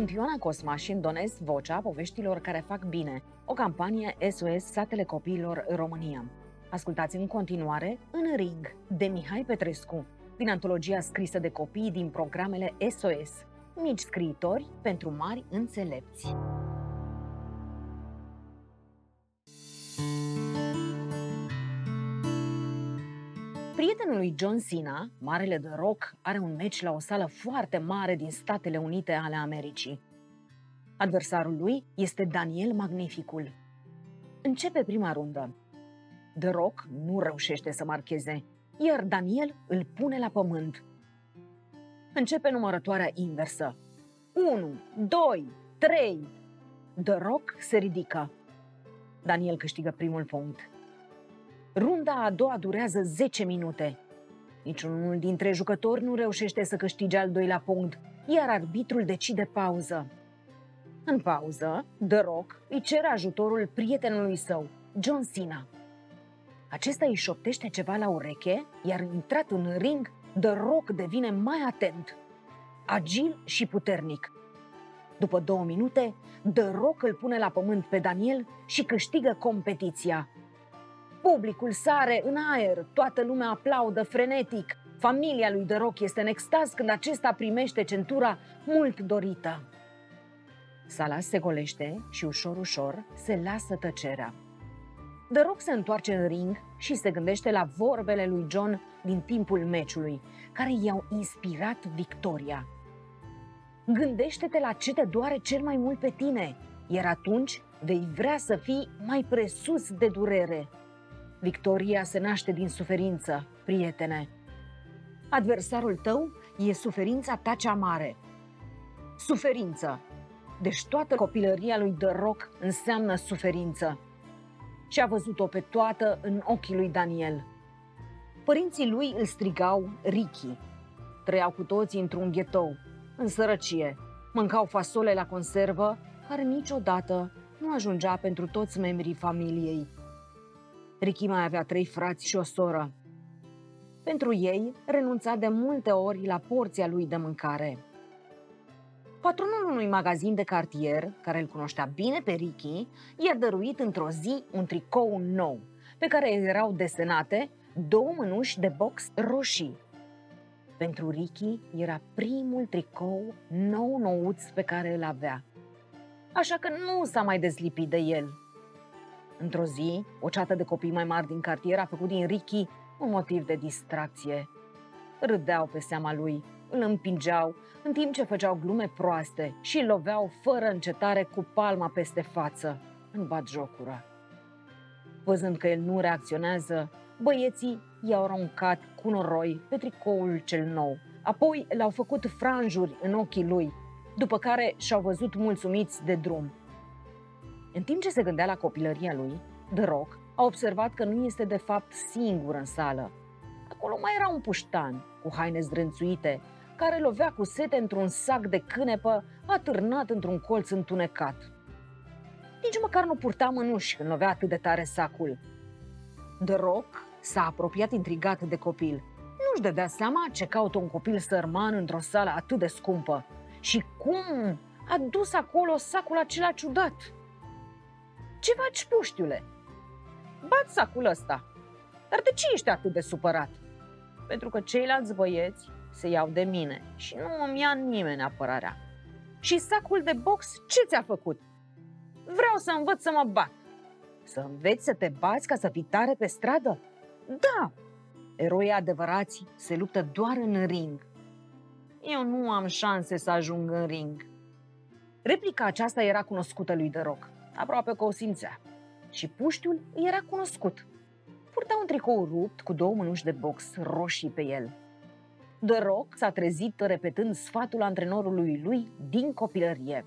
Sunt Ioana Cosma și îndonez vocea poveștilor care fac bine, o campanie SOS Satele Copiilor România. Ascultați în continuare În Ring de Mihai Petrescu, din antologia scrisă de copii din programele SOS, mici scriitori pentru mari înțelepți. Prietenul lui John Cena, marele de rock, are un meci la o sală foarte mare din Statele Unite ale Americii. Adversarul lui este Daniel Magnificul. Începe prima rundă. The Rock nu reușește să marcheze, iar Daniel îl pune la pământ. Începe numărătoarea inversă. 1, 2, 3. The Rock se ridică. Daniel câștigă primul punct. Runda a doua durează 10 minute. Niciunul dintre jucători nu reușește să câștige al doilea punct, iar arbitrul decide pauză. În pauză, The Rock îi cere ajutorul prietenului său, John Cena. Acesta îi șoptește ceva la ureche, iar intrat în ring, The Rock devine mai atent, agil și puternic. După două minute, The Rock îl pune la pământ pe Daniel și câștigă competiția. Publicul sare în aer, toată lumea aplaudă frenetic. Familia lui The Rock este în extaz când acesta primește centura mult dorită. Sala se golește și ușor, ușor se lasă tăcerea. The Rock se întoarce în ring și se gândește la vorbele lui John din timpul meciului, care i-au inspirat victoria. Gândește-te la ce te doare cel mai mult pe tine, iar atunci vei vrea să fii mai presus de durere. Victoria se naște din suferință, prietene. Adversarul tău e suferința ta cea mare. Suferință. Deci toată copilăria lui The Rock înseamnă suferință. Și a văzut-o pe toată în ochii lui Daniel. Părinții lui îl strigau Ricky. Trăiau cu toții într-un ghetou, în sărăcie. Mâncau fasole la conservă, care niciodată nu ajungea pentru toți membrii familiei. Ricky mai avea trei frați și o soră. Pentru ei, renunța de multe ori la porția lui de mâncare. Patronul unui magazin de cartier, care îl cunoștea bine pe Ricky, i-a dăruit într-o zi un tricou nou, pe care erau desenate două mânuși de box roșii. Pentru Ricky era primul tricou nou nouț pe care îl avea. Așa că nu s-a mai dezlipit de el – Într-o zi, o ceată de copii mai mari din cartier a făcut din Ricky un motiv de distracție. Râdeau pe seama lui, îl împingeau, în timp ce făceau glume proaste și îl loveau fără încetare cu palma peste față, în jocura. Văzând că el nu reacționează, băieții i-au aruncat cu noroi pe tricoul cel nou. Apoi le-au făcut franjuri în ochii lui, după care și-au văzut mulțumiți de drum. În timp ce se gândea la copilăria lui, The Rock a observat că nu este de fapt singur în sală. Acolo mai era un puștan cu haine zdrânțuite, care lovea cu sete într-un sac de cânepă atârnat într-un colț întunecat. Nici măcar nu purta mânuși când lovea atât de tare sacul. The Rock s-a apropiat intrigat de copil. Nu-și dădea seama ce caută un copil sărman într-o sală atât de scumpă și cum a dus acolo sacul acela ciudat. Ce faci, puștiule? Bat sacul ăsta. Dar de ce ești atât de supărat? Pentru că ceilalți băieți se iau de mine și nu îmi ia nimeni apărarea. Și sacul de box ce ți-a făcut? Vreau să învăț să mă bat. Să înveți să te bați ca să fii tare pe stradă? Da! Eroii adevărați se luptă doar în ring. Eu nu am șanse să ajung în ring. Replica aceasta era cunoscută lui de Rock aproape că o simțea. Și puștiul îi era cunoscut. Purta un tricou rupt cu două mânuși de box roșii pe el. The Rock s-a trezit repetând sfatul antrenorului lui din copilărie.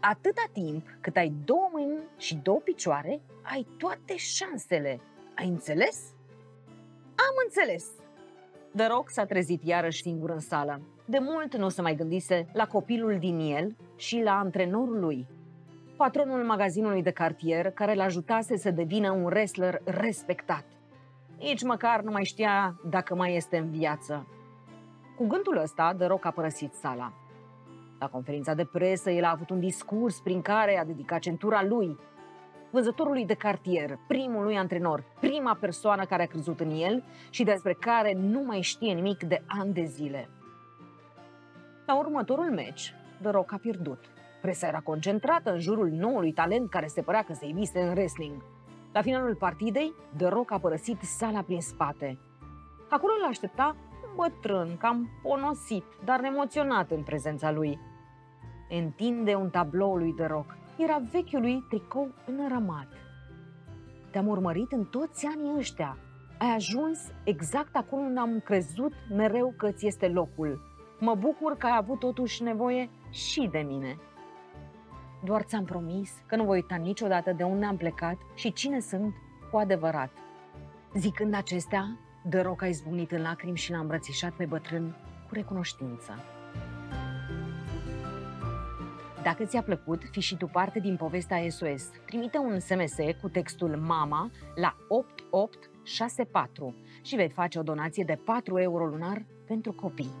Atâta timp cât ai două mâini și două picioare, ai toate șansele. Ai înțeles? Am înțeles! The Rock s-a trezit iarăși singur în sală. De mult nu se mai gândise la copilul din el și la antrenorul lui, patronul magazinului de cartier care l ajutase să devină un wrestler respectat. Nici măcar nu mai știa dacă mai este în viață. Cu gândul ăsta, The Rock a părăsit sala. La conferința de presă, el a avut un discurs prin care a dedicat centura lui vânzătorului de cartier, primul lui antrenor, prima persoană care a crezut în el și despre care nu mai știe nimic de ani de zile. La următorul meci, The Rock a pierdut. Presa era concentrată în jurul noului talent care se părea că se ibise în wrestling. La finalul partidei, The Rock a părăsit sala prin spate. Acolo îl aștepta un bătrân, cam ponosit, dar emoționat în prezența lui. Întinde un tablou lui The Rock. Era vechiul lui tricou înăramat. Te-am urmărit în toți anii ăștia. Ai ajuns exact acolo unde am crezut mereu că ți este locul. Mă bucur că ai avut totuși nevoie și de mine. Doar ți-am promis că nu voi uita niciodată de unde am plecat și cine sunt cu adevărat. Zicând acestea, The Rock a izbucnit în lacrimi și l-a îmbrățișat pe bătrân cu recunoștință. Dacă ți-a plăcut, fi și tu parte din povestea SOS. Trimite un SMS cu textul MAMA la 8864 și vei face o donație de 4 euro lunar pentru copii.